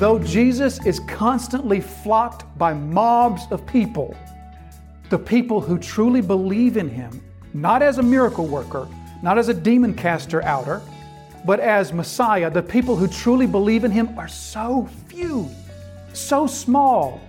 though Jesus is constantly flocked by mobs of people, the people who truly believe in him, not as a miracle worker, not as a demon caster outer, but as Messiah, the people who truly believe in him are so few, so small.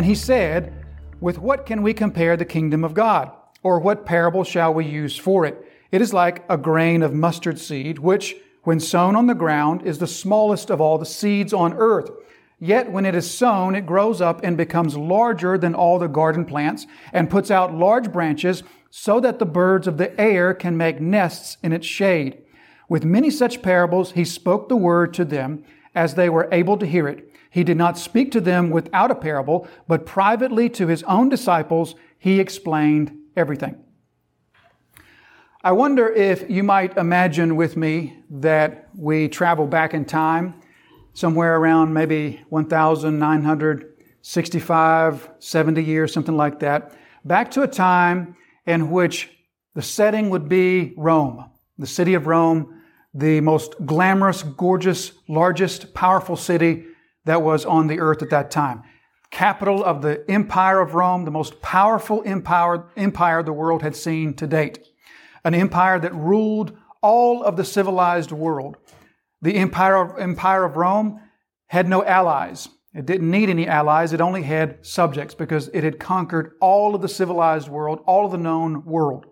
And he said, With what can we compare the kingdom of God? Or what parable shall we use for it? It is like a grain of mustard seed, which, when sown on the ground, is the smallest of all the seeds on earth. Yet when it is sown, it grows up and becomes larger than all the garden plants and puts out large branches so that the birds of the air can make nests in its shade. With many such parables, he spoke the word to them as they were able to hear it. He did not speak to them without a parable, but privately to his own disciples, he explained everything. I wonder if you might imagine with me that we travel back in time, somewhere around maybe 1,965, 70 years, something like that, back to a time in which the setting would be Rome, the city of Rome, the most glamorous, gorgeous, largest, powerful city that was on the earth at that time. Capital of the Empire of Rome, the most powerful empire, empire the world had seen to date. An empire that ruled all of the civilized world. The empire of, empire of Rome had no allies. It didn't need any allies. It only had subjects because it had conquered all of the civilized world, all of the known world.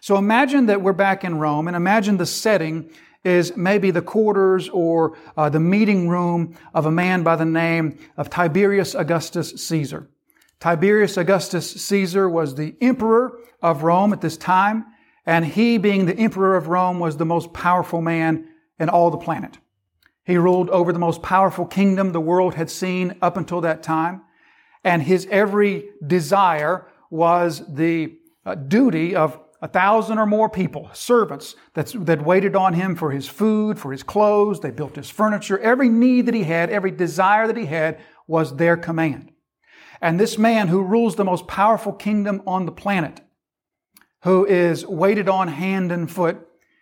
So imagine that we're back in Rome and imagine the setting is maybe the quarters or uh, the meeting room of a man by the name of Tiberius Augustus Caesar. Tiberius Augustus Caesar was the emperor of Rome at this time, and he, being the emperor of Rome, was the most powerful man in all the planet. He ruled over the most powerful kingdom the world had seen up until that time, and his every desire was the uh, duty of a thousand or more people, servants that, that waited on him for his food, for his clothes. They built his furniture. Every need that he had, every desire that he had was their command. And this man who rules the most powerful kingdom on the planet, who is waited on hand and foot,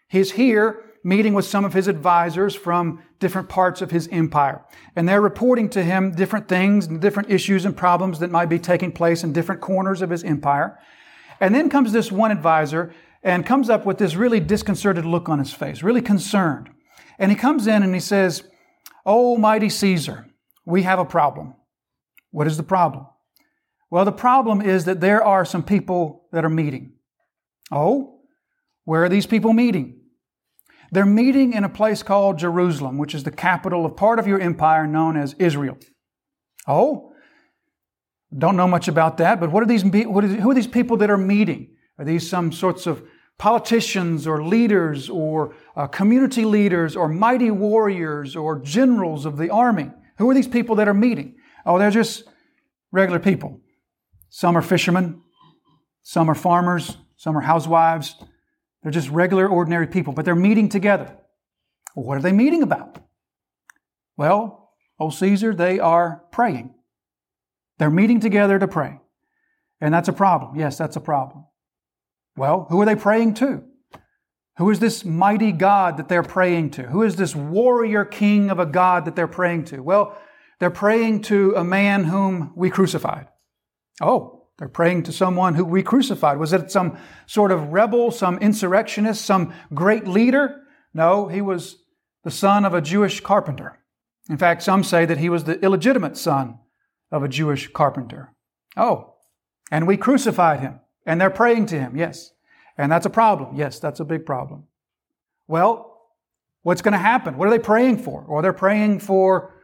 he's here meeting with some of his advisors from different parts of his empire. And they're reporting to him different things and different issues and problems that might be taking place in different corners of his empire. And then comes this one advisor and comes up with this really disconcerted look on his face, really concerned. And he comes in and he says, Oh, mighty Caesar, we have a problem. What is the problem? Well, the problem is that there are some people that are meeting. Oh, where are these people meeting? They're meeting in a place called Jerusalem, which is the capital of part of your empire known as Israel. Oh, don't know much about that, but what are these, what is, who are these people that are meeting? Are these some sorts of politicians or leaders or uh, community leaders or mighty warriors or generals of the army? Who are these people that are meeting? Oh, they're just regular people. Some are fishermen, some are farmers, some are housewives. They're just regular, ordinary people, but they're meeting together. Well, what are they meeting about? Well, oh Caesar, they are praying. They're meeting together to pray. And that's a problem. Yes, that's a problem. Well, who are they praying to? Who is this mighty God that they're praying to? Who is this warrior king of a God that they're praying to? Well, they're praying to a man whom we crucified. Oh, they're praying to someone who we crucified. Was it some sort of rebel, some insurrectionist, some great leader? No, he was the son of a Jewish carpenter. In fact, some say that he was the illegitimate son of a Jewish carpenter. Oh, and we crucified him. And they're praying to him, yes. And that's a problem. Yes, that's a big problem. Well, what's going to happen? What are they praying for? Or they're praying for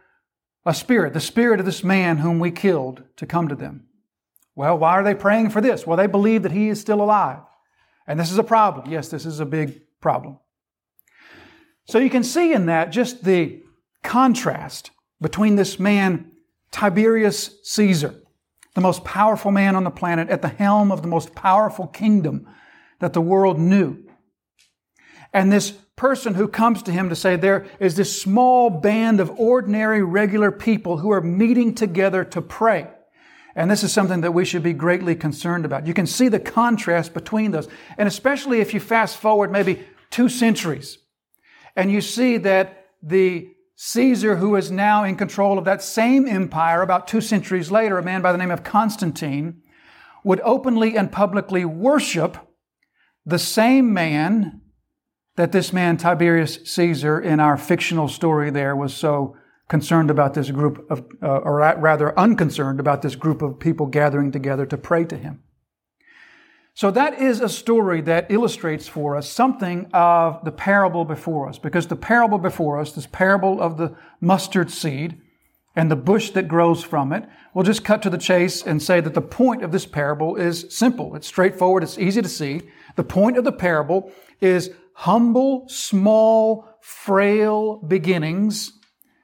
a spirit, the spirit of this man whom we killed to come to them. Well, why are they praying for this? Well, they believe that he is still alive. And this is a problem. Yes, this is a big problem. So you can see in that just the contrast between this man Tiberius Caesar, the most powerful man on the planet, at the helm of the most powerful kingdom that the world knew. And this person who comes to him to say there is this small band of ordinary, regular people who are meeting together to pray. And this is something that we should be greatly concerned about. You can see the contrast between those. And especially if you fast forward maybe two centuries and you see that the Caesar, who is now in control of that same empire about two centuries later, a man by the name of Constantine, would openly and publicly worship the same man that this man, Tiberius Caesar, in our fictional story there, was so concerned about this group of, uh, or rather unconcerned about this group of people gathering together to pray to him. So that is a story that illustrates for us something of the parable before us, because the parable before us, this parable of the mustard seed and the bush that grows from it, we'll just cut to the chase and say that the point of this parable is simple. It's straightforward. It's easy to see. The point of the parable is humble, small, frail beginnings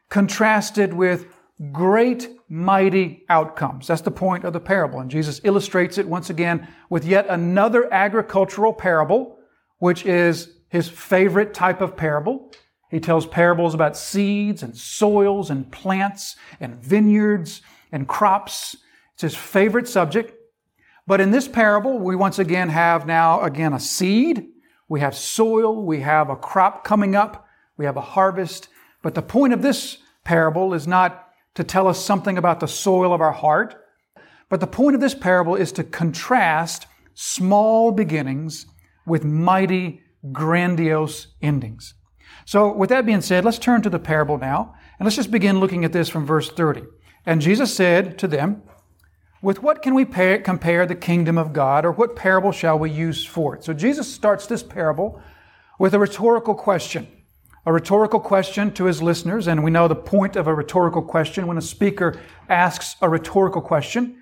contrasted with great, mighty outcomes. That's the point of the parable. And Jesus illustrates it once again with yet another agricultural parable, which is his favorite type of parable. He tells parables about seeds and soils and plants and vineyards and crops. It's his favorite subject. But in this parable, we once again have now again a seed we have soil, we have a crop coming up, we have a harvest. But the point of this parable is not to tell us something about the soil of our heart, but the point of this parable is to contrast small beginnings with mighty, grandiose endings. So, with that being said, let's turn to the parable now, and let's just begin looking at this from verse 30. And Jesus said to them, with what can we compare the kingdom of God, or what parable shall we use for it? So Jesus starts this parable with a rhetorical question. A rhetorical question to his listeners, and we know the point of a rhetorical question when a speaker asks a rhetorical question.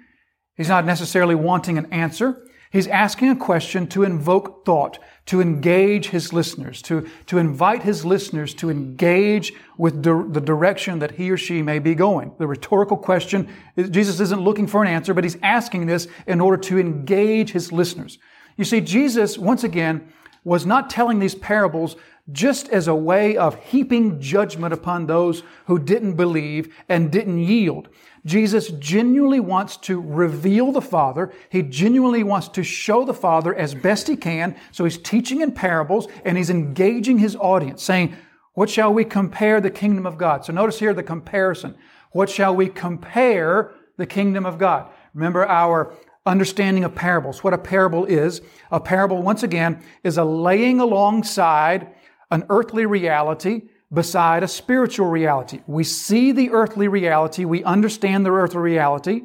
He's not necessarily wanting an answer. He's asking a question to invoke thought, to engage his listeners, to, to invite his listeners to engage with the direction that he or she may be going. The rhetorical question, Jesus isn't looking for an answer, but he's asking this in order to engage his listeners. You see, Jesus, once again, was not telling these parables just as a way of heaping judgment upon those who didn't believe and didn't yield. Jesus genuinely wants to reveal the Father. He genuinely wants to show the Father as best he can. So he's teaching in parables and he's engaging his audience, saying, What shall we compare the kingdom of God? So notice here the comparison. What shall we compare the kingdom of God? Remember our understanding of parables. What a parable is. A parable, once again, is a laying alongside an earthly reality beside a spiritual reality. We see the earthly reality, we understand the earthly reality,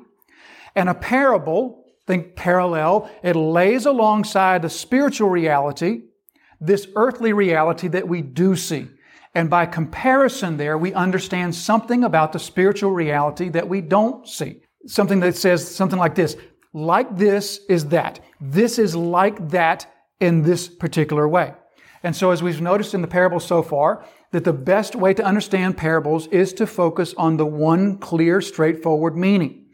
and a parable, think parallel, it lays alongside the spiritual reality, this earthly reality that we do see. And by comparison there, we understand something about the spiritual reality that we don't see. Something that says something like this, like this is that. This is like that in this particular way. And so, as we've noticed in the parable so far, that the best way to understand parables is to focus on the one clear, straightforward meaning.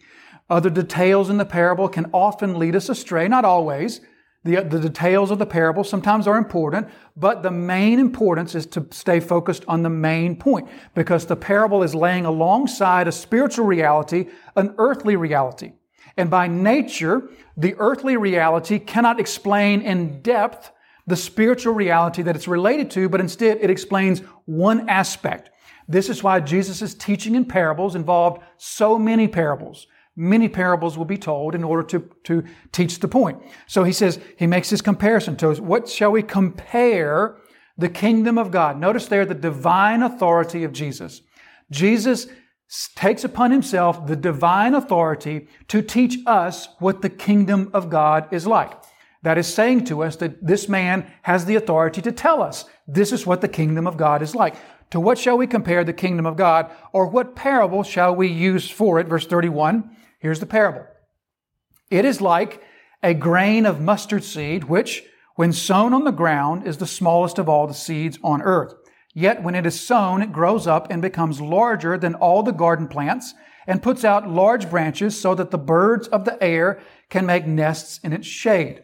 Other details in the parable can often lead us astray, not always. The, the details of the parable sometimes are important, but the main importance is to stay focused on the main point because the parable is laying alongside a spiritual reality, an earthly reality. And by nature, the earthly reality cannot explain in depth the spiritual reality that it's related to, but instead it explains one aspect. This is why Jesus' teaching in parables involved so many parables. Many parables will be told in order to, to teach the point. So he says, he makes this comparison to us. What shall we compare the kingdom of God? Notice there the divine authority of Jesus. Jesus takes upon himself the divine authority to teach us what the kingdom of God is like. That is saying to us that this man has the authority to tell us this is what the kingdom of God is like. To what shall we compare the kingdom of God, or what parable shall we use for it? Verse 31. Here's the parable. It is like a grain of mustard seed, which, when sown on the ground, is the smallest of all the seeds on earth. Yet when it is sown, it grows up and becomes larger than all the garden plants and puts out large branches so that the birds of the air can make nests in its shade.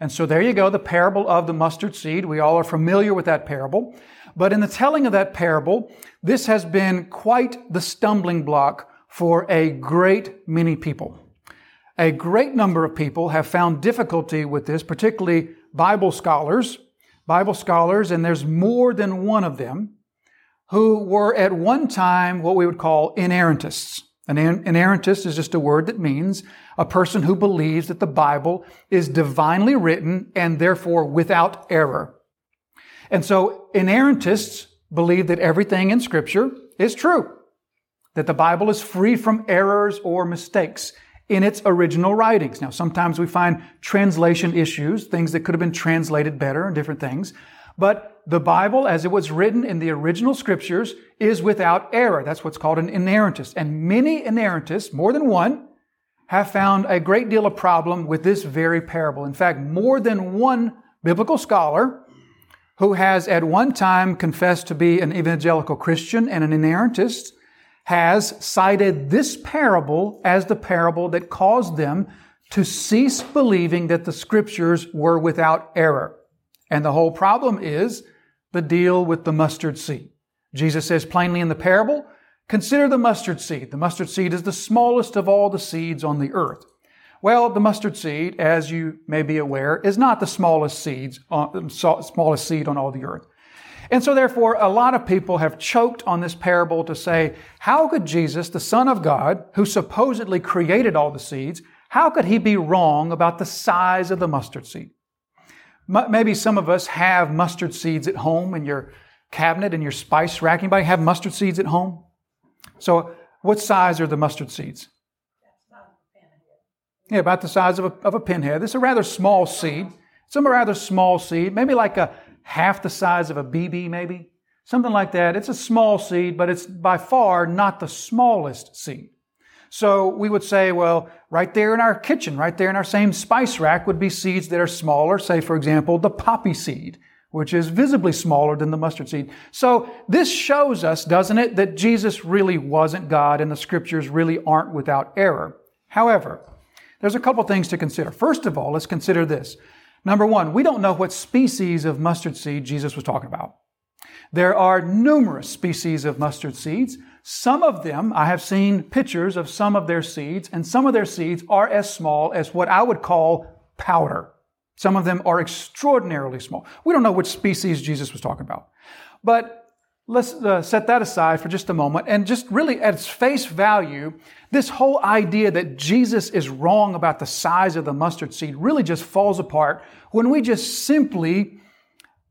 And so there you go, the parable of the mustard seed. We all are familiar with that parable. But in the telling of that parable, this has been quite the stumbling block for a great many people. A great number of people have found difficulty with this, particularly Bible scholars, Bible scholars, and there's more than one of them who were at one time what we would call inerrantists. An inerrantist is just a word that means a person who believes that the Bible is divinely written and therefore without error. And so inerrantists believe that everything in Scripture is true, that the Bible is free from errors or mistakes in its original writings. Now, sometimes we find translation issues, things that could have been translated better and different things. But the Bible, as it was written in the original scriptures, is without error. That's what's called an inerrantist. And many inerrantists, more than one, have found a great deal of problem with this very parable. In fact, more than one biblical scholar who has at one time confessed to be an evangelical Christian and an inerrantist has cited this parable as the parable that caused them to cease believing that the scriptures were without error. And the whole problem is the deal with the mustard seed. Jesus says plainly in the parable, consider the mustard seed. The mustard seed is the smallest of all the seeds on the earth. Well, the mustard seed, as you may be aware, is not the smallest seeds, uh, smallest seed on all the earth. And so therefore, a lot of people have choked on this parable to say, how could Jesus, the Son of God, who supposedly created all the seeds, how could he be wrong about the size of the mustard seed? Maybe some of us have mustard seeds at home in your cabinet, in your spice rack. Anybody have mustard seeds at home? So what size are the mustard seeds? Yeah, about the size of a, of a pinhead. Is a rather small seed. It's a rather small seed, maybe like a half the size of a BB, maybe something like that. It's a small seed, but it's by far not the smallest seed. So we would say, well, right there in our kitchen, right there in our same spice rack would be seeds that are smaller. Say, for example, the poppy seed, which is visibly smaller than the mustard seed. So this shows us, doesn't it, that Jesus really wasn't God and the scriptures really aren't without error. However, there's a couple things to consider. First of all, let's consider this. Number one, we don't know what species of mustard seed Jesus was talking about. There are numerous species of mustard seeds. Some of them, I have seen pictures of some of their seeds, and some of their seeds are as small as what I would call powder. Some of them are extraordinarily small. We don't know which species Jesus was talking about. But let's uh, set that aside for just a moment and just really at its face value, this whole idea that Jesus is wrong about the size of the mustard seed really just falls apart when we just simply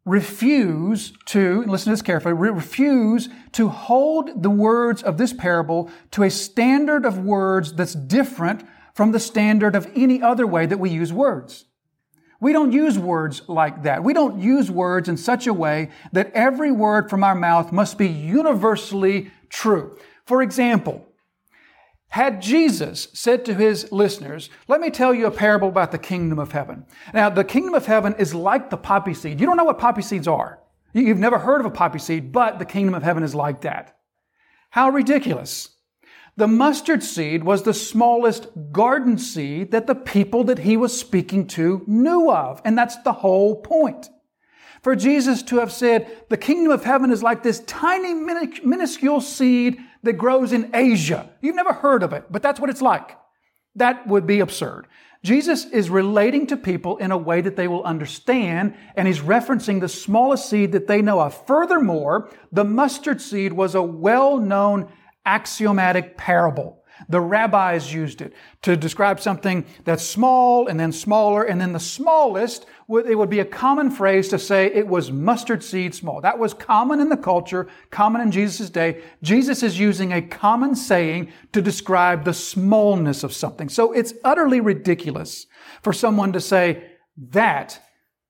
refuse to, listen to this carefully, refuse to hold the words of this parable to a standard of words that's different from the standard of any other way that we use words. We don't use words like that. We don't use words in such a way that every word from our mouth must be universally true. For example, had Jesus said to his listeners, let me tell you a parable about the kingdom of heaven. Now, the kingdom of heaven is like the poppy seed. You don't know what poppy seeds are. You've never heard of a poppy seed, but the kingdom of heaven is like that. How ridiculous. The mustard seed was the smallest garden seed that the people that he was speaking to knew of. And that's the whole point. For Jesus to have said, the kingdom of heaven is like this tiny minuscule seed that grows in Asia. You've never heard of it, but that's what it's like. That would be absurd. Jesus is relating to people in a way that they will understand, and he's referencing the smallest seed that they know of. Furthermore, the mustard seed was a well-known axiomatic parable. The rabbis used it to describe something that's small and then smaller and then the smallest, it would be a common phrase to say it was mustard seed small. That was common in the culture, common in Jesus' day. Jesus is using a common saying to describe the smallness of something. So it's utterly ridiculous for someone to say that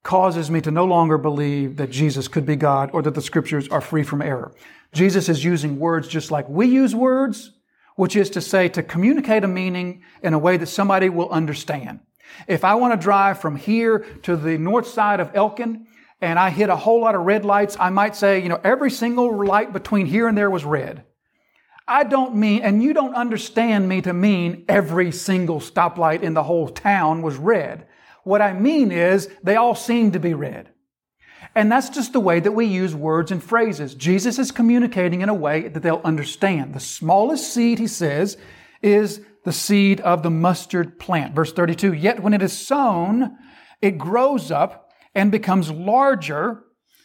causes me to no longer believe that Jesus could be God or that the scriptures are free from error. Jesus is using words just like we use words which is to say to communicate a meaning in a way that somebody will understand. If I want to drive from here to the north side of Elkin and I hit a whole lot of red lights, I might say, you know, every single light between here and there was red. I don't mean, and you don't understand me to mean every single stoplight in the whole town was red. What I mean is, they all seem to be red. And that's just the way that we use words and phrases. Jesus is communicating in a way that they'll understand. The smallest seed, he says, is the seed of the mustard plant. Verse 32, yet when it is sown, it grows up and becomes larger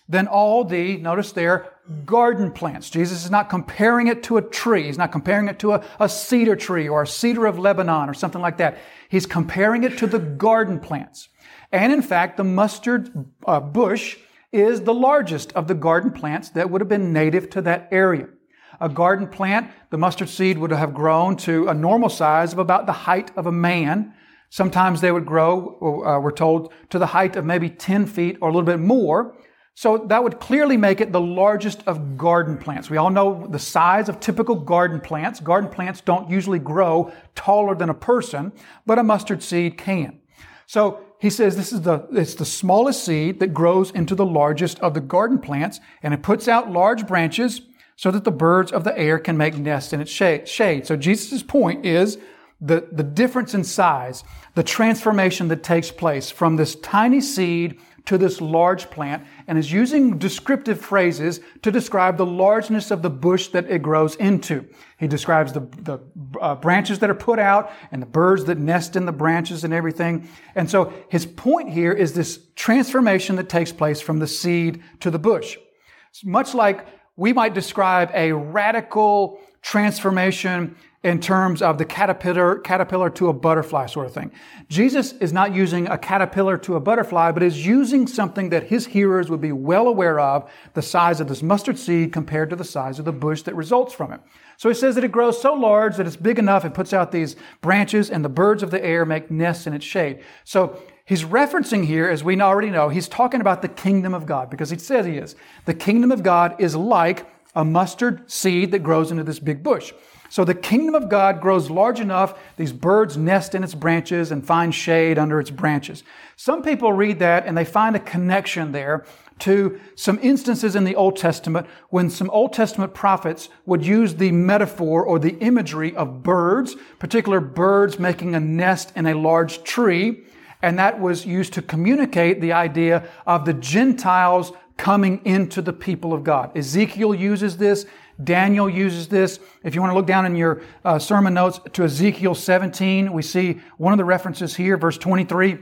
than all the, notice there, garden plants. Jesus is not comparing it to a tree. He's not comparing it to a, a cedar tree or a cedar of Lebanon or something like that. He's comparing it to the garden plants. And in fact, the mustard uh, bush is the largest of the garden plants that would have been native to that area. A garden plant, the mustard seed would have grown to a normal size of about the height of a man. Sometimes they would grow, uh, we're told, to the height of maybe 10 feet or a little bit more. So that would clearly make it the largest of garden plants. We all know the size of typical garden plants. Garden plants don't usually grow taller than a person, but a mustard seed can. So he says this is the, it's the smallest seed that grows into the largest of the garden plants, and it puts out large branches so that the birds of the air can make nests in its shade. So Jesus' point is the, the difference in size, the transformation that takes place from this tiny seed to this large plant and is using descriptive phrases to describe the largeness of the bush that it grows into. He describes the, the uh, branches that are put out and the birds that nest in the branches and everything. And so his point here is this transformation that takes place from the seed to the bush. It's much like we might describe a radical transformation in terms of the caterpillar, caterpillar to a butterfly sort of thing. Jesus is not using a caterpillar to a butterfly, but is using something that his hearers would be well aware of, the size of this mustard seed compared to the size of the bush that results from it. So he says that it grows so large that it's big enough, it puts out these branches, and the birds of the air make nests in its shade. So he's referencing here, as we already know, he's talking about the kingdom of God, because he says he is. The kingdom of God is like a mustard seed that grows into this big bush. So the kingdom of God grows large enough, these birds nest in its branches and find shade under its branches. Some people read that and they find a connection there to some instances in the Old Testament when some Old Testament prophets would use the metaphor or the imagery of birds, particular birds making a nest in a large tree. And that was used to communicate the idea of the Gentiles coming into the people of God. Ezekiel uses this. Daniel uses this. If you want to look down in your uh, sermon notes to Ezekiel 17, we see one of the references here, verse 23.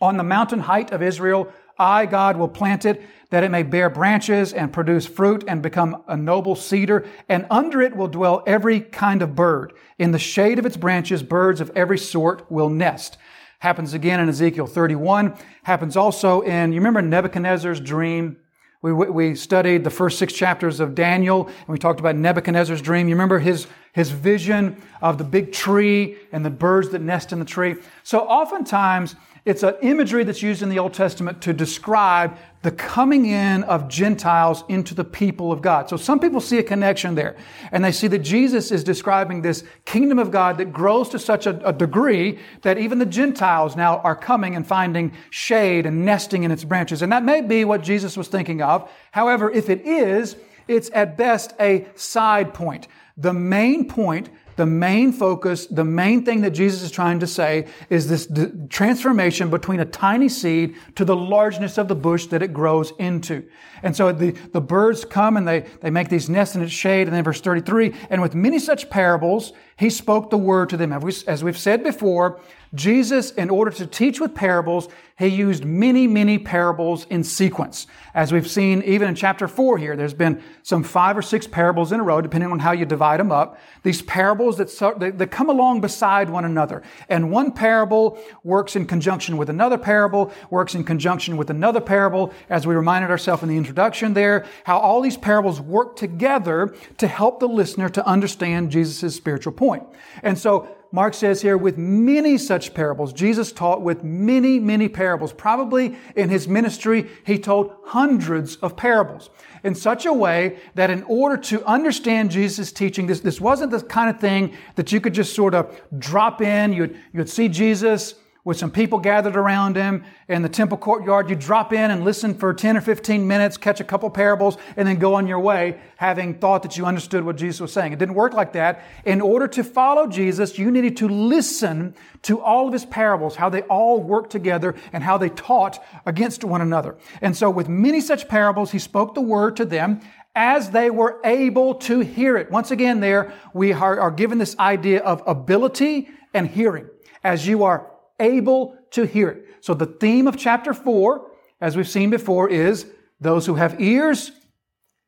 On the mountain height of Israel, I, God, will plant it that it may bear branches and produce fruit and become a noble cedar. And under it will dwell every kind of bird. In the shade of its branches, birds of every sort will nest. Happens again in Ezekiel 31. Happens also in, you remember Nebuchadnezzar's dream? We, we studied the first six chapters of Daniel, and we talked about Nebuchadnezzar's dream. You remember his, his vision of the big tree and the birds that nest in the tree. So oftentimes, it's an imagery that's used in the Old Testament to describe the coming in of Gentiles into the people of God. So some people see a connection there, and they see that Jesus is describing this kingdom of God that grows to such a, a, degree that even the Gentiles now are coming and finding shade and nesting in its branches. And that may be what Jesus was thinking of. However, if it is, it's at best a side point. The main point the main focus, the main thing that Jesus is trying to say is this d- transformation between a tiny seed to the largeness of the bush that it grows into. And so the, the birds come and they, they make these nests in its shade. And then verse 33, and with many such parables, he spoke the word to them. As we've said before, Jesus, in order to teach with parables, he used many, many parables in sequence. As we've seen even in chapter four here, there's been some five or six parables in a row, depending on how you divide them up. These parables that, that come along beside one another. And one parable works in conjunction with another parable, works in conjunction with another parable, as we reminded ourselves in the introduction there, how all these parables work together to help the listener to understand Jesus' spiritual point. And so Mark says here, with many such parables. Jesus taught with many, many parables. Probably in his ministry, he told hundreds of parables in such a way that in order to understand Jesus' teaching, this, this wasn't the kind of thing that you could just sort of drop in. You'd, you'd see Jesus with some people gathered around him in the temple courtyard. You drop in and listen for 10 or 15 minutes, catch a couple parables, and then go on your way, having thought that you understood what Jesus was saying. It didn't work like that. In order to follow Jesus, you needed to listen to all of his parables, how they all worked together and how they taught against one another. And so with many such parables, he spoke the word to them as they were able to hear it. Once again, there we are, given this idea of ability and hearing. As you are able to hear it. So the theme of chapter 4, as we've seen before, is those who have ears,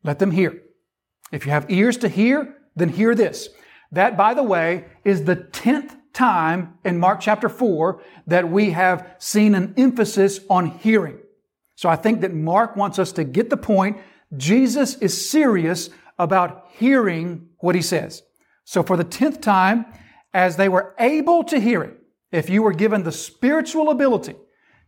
let them hear. If you have ears to hear, then hear this. That, by the way, is the 10th time in Mark chapter 4 that we have seen an emphasis on hearing. So I think that Mark wants us to get the point. Jesus is serious about hearing what he says. So for the 10th time, as they were able to hear it, if you were given the spiritual ability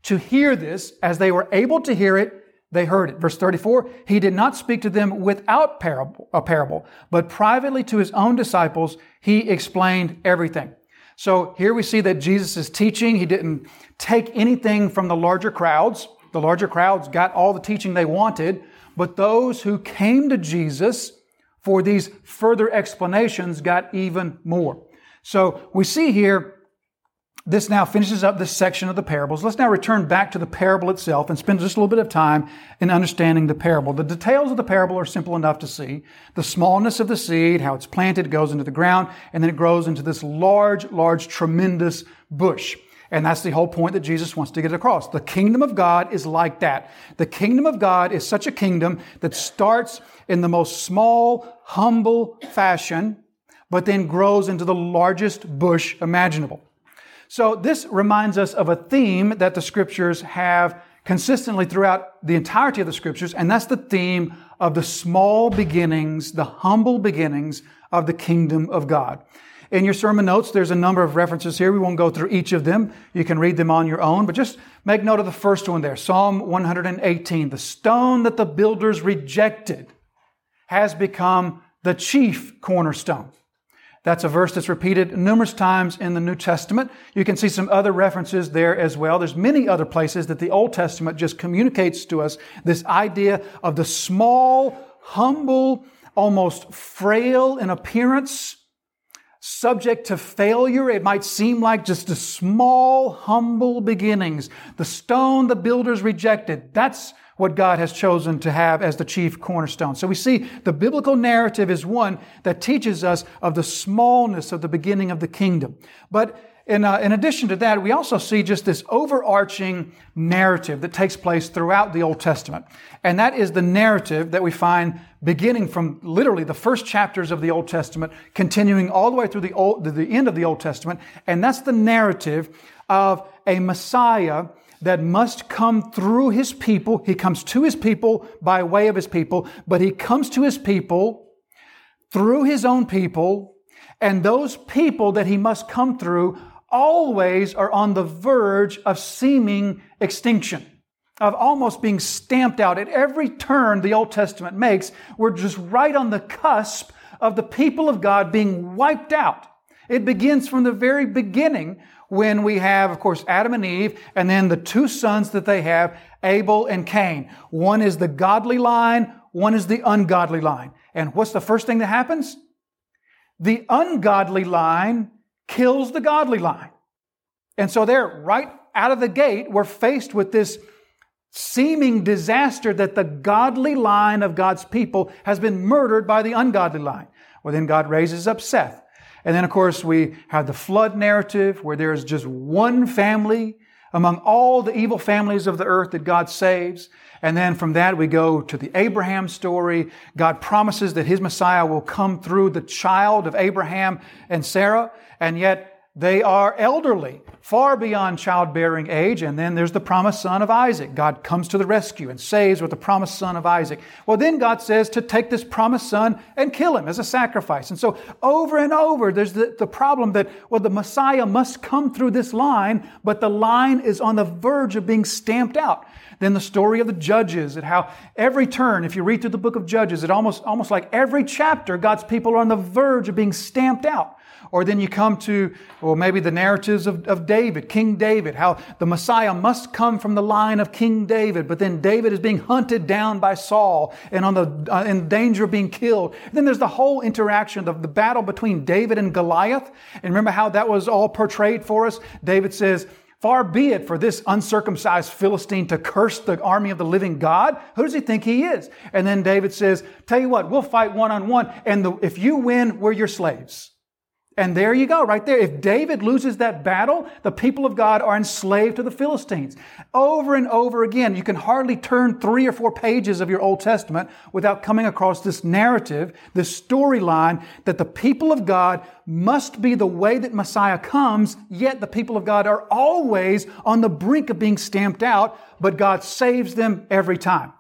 to hear this as they were able to hear it, they heard it. Verse 34, he did not speak to them without parable, a parable, but privately to his own disciples, he explained everything. So here we see that Jesus is teaching. He didn't take anything from the larger crowds. The larger crowds got all the teaching they wanted, but those who came to Jesus for these further explanations got even more. So we see here this now finishes up this section of the parables. Let's now return back to the parable itself and spend just a little bit of time in understanding the parable. The details of the parable are simple enough to see. The smallness of the seed, how it's planted, goes into the ground, and then it grows into this large, large, tremendous bush. And that's the whole point that Jesus wants to get across. The kingdom of God is like that. The kingdom of God is such a kingdom that starts in the most small, humble fashion, but then grows into the largest bush imaginable. So this reminds us of a theme that the scriptures have consistently throughout the entirety of the scriptures, and that's the theme of the small beginnings, the humble beginnings of the kingdom of God. In your sermon notes, there's a number of references here. We won't go through each of them. You can read them on your own, but just make note of the first one there. Psalm 118. The stone that the builders rejected has become the chief cornerstone. That's a verse that's repeated numerous times in the New Testament. You can see some other references there as well. There's many other places that the Old Testament just communicates to us this idea of the small, humble, almost frail in appearance, subject to failure. It might seem like just a small, humble beginnings. The stone the builders rejected. That's what God has chosen to have as the chief cornerstone. So we see the biblical narrative is one that teaches us of the smallness of the beginning of the kingdom. But in, uh, in addition to that, we also see just this overarching narrative that takes place throughout the Old Testament. And that is the narrative that we find beginning from literally the first chapters of the Old Testament, continuing all the way through the, Old, the end of the Old Testament. And that's the narrative of a Messiah that must come through his people. He comes to his people by way of his people, but he comes to his people through his own people, and those people that he must come through always are on the verge of seeming extinction, of almost being stamped out. At every turn the Old Testament makes, we're just right on the cusp of the people of God being wiped out. It begins from the very beginning when we have, of course, Adam and Eve, and then the two sons that they have, Abel and Cain. One is the godly line, one is the ungodly line. And what's the first thing that happens? The ungodly line kills the godly line. And so there, right out of the gate, we're faced with this seeming disaster that the godly line of God's people has been murdered by the ungodly line. Well, then God raises up Seth. And then, of course, we have the flood narrative where there is just one family among all the evil families of the earth that God saves. And then from that, we go to the Abraham story. God promises that his Messiah will come through the child of Abraham and Sarah. And yet, they are elderly, far beyond childbearing age. And then there's the promised son of Isaac. God comes to the rescue and saves with the promised son of Isaac. Well, then God says to take this promised son and kill him as a sacrifice. And so over and over, there's the, the problem that, well, the Messiah must come through this line, but the line is on the verge of being stamped out. Then the story of the judges and how every turn, if you read through the book of Judges, it almost, almost like every chapter, God's people are on the verge of being stamped out. Or then you come to, or maybe the narratives of, of David, King David, how the Messiah must come from the line of King David, but then David is being hunted down by Saul and on the, uh, in danger of being killed. And then there's the whole interaction of the battle between David and Goliath. And remember how that was all portrayed for us? David says, Far be it for this uncircumcised Philistine to curse the army of the living God. Who does he think he is? And then David says, Tell you what, we'll fight one on one, and the, if you win, we're your slaves. And there you go, right there. If David loses that battle, the people of God are enslaved to the Philistines. Over and over again, you can hardly turn three or four pages of your Old Testament without coming across this narrative, this storyline that the people of God must be the way that Messiah comes, yet the people of God are always on the brink of being stamped out, but God saves them every time.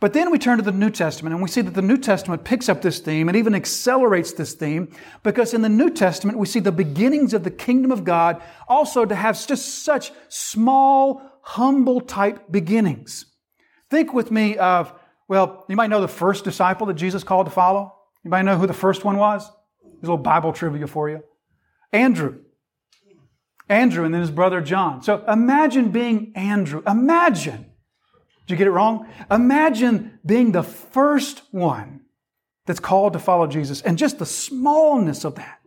But then we turn to the New Testament and we see that the New Testament picks up this theme and even accelerates this theme because in the New Testament we see the beginnings of the kingdom of God also to have just such small, humble type beginnings. Think with me of, well, you might know the first disciple that Jesus called to follow. You might know who the first one was. There's a little Bible trivia for you. Andrew. Andrew and then his brother John. So imagine being Andrew. Imagine did you get it wrong? Imagine being the first one that's called to follow Jesus and just the smallness of that.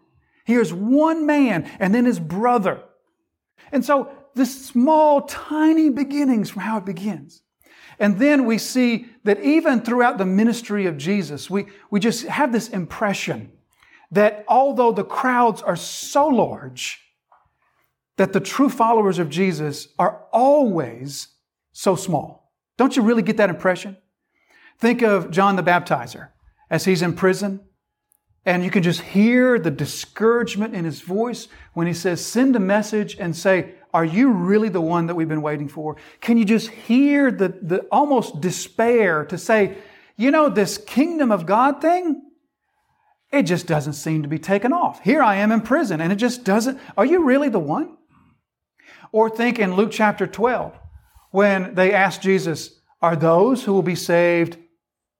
Here's one man and then his brother. And so this small, tiny beginnings from how it begins. And then we see that even throughout the ministry of Jesus, we, we just have this impression that although the crowds are so large, that the true followers of Jesus are always so small. Don't you really get that impression? Think of John the Baptizer as he's in prison, and you can just hear the discouragement in his voice when he says, Send a message and say, Are you really the one that we've been waiting for? Can you just hear the, the almost despair to say, You know, this kingdom of God thing, it just doesn't seem to be taken off. Here I am in prison, and it just doesn't. Are you really the one? Or think in Luke chapter 12 when they asked Jesus, Are those who will be saved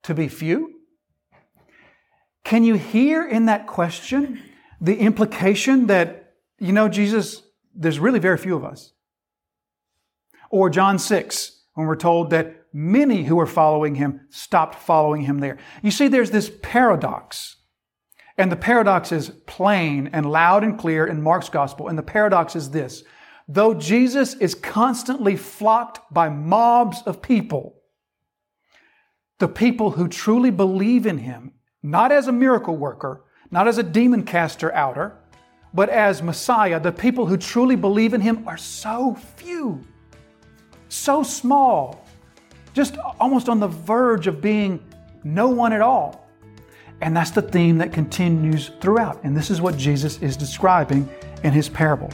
to be few? Can you hear in that question the implication that, you know, Jesus, there's really very few of us? Or John 6, when we're told that many who were following him stopped following him there. You see, there's this paradox. And the paradox is plain and loud and clear in Mark's gospel. And the paradox is this Though Jesus is constantly flocked by mobs of people, the people who truly believe in him, not as a miracle worker, not as a demon caster outer, but as Messiah, the people who truly believe in him are so few, so small, just almost on the verge of being no one at all. And that's the theme that continues throughout. And this is what Jesus is describing in his parable.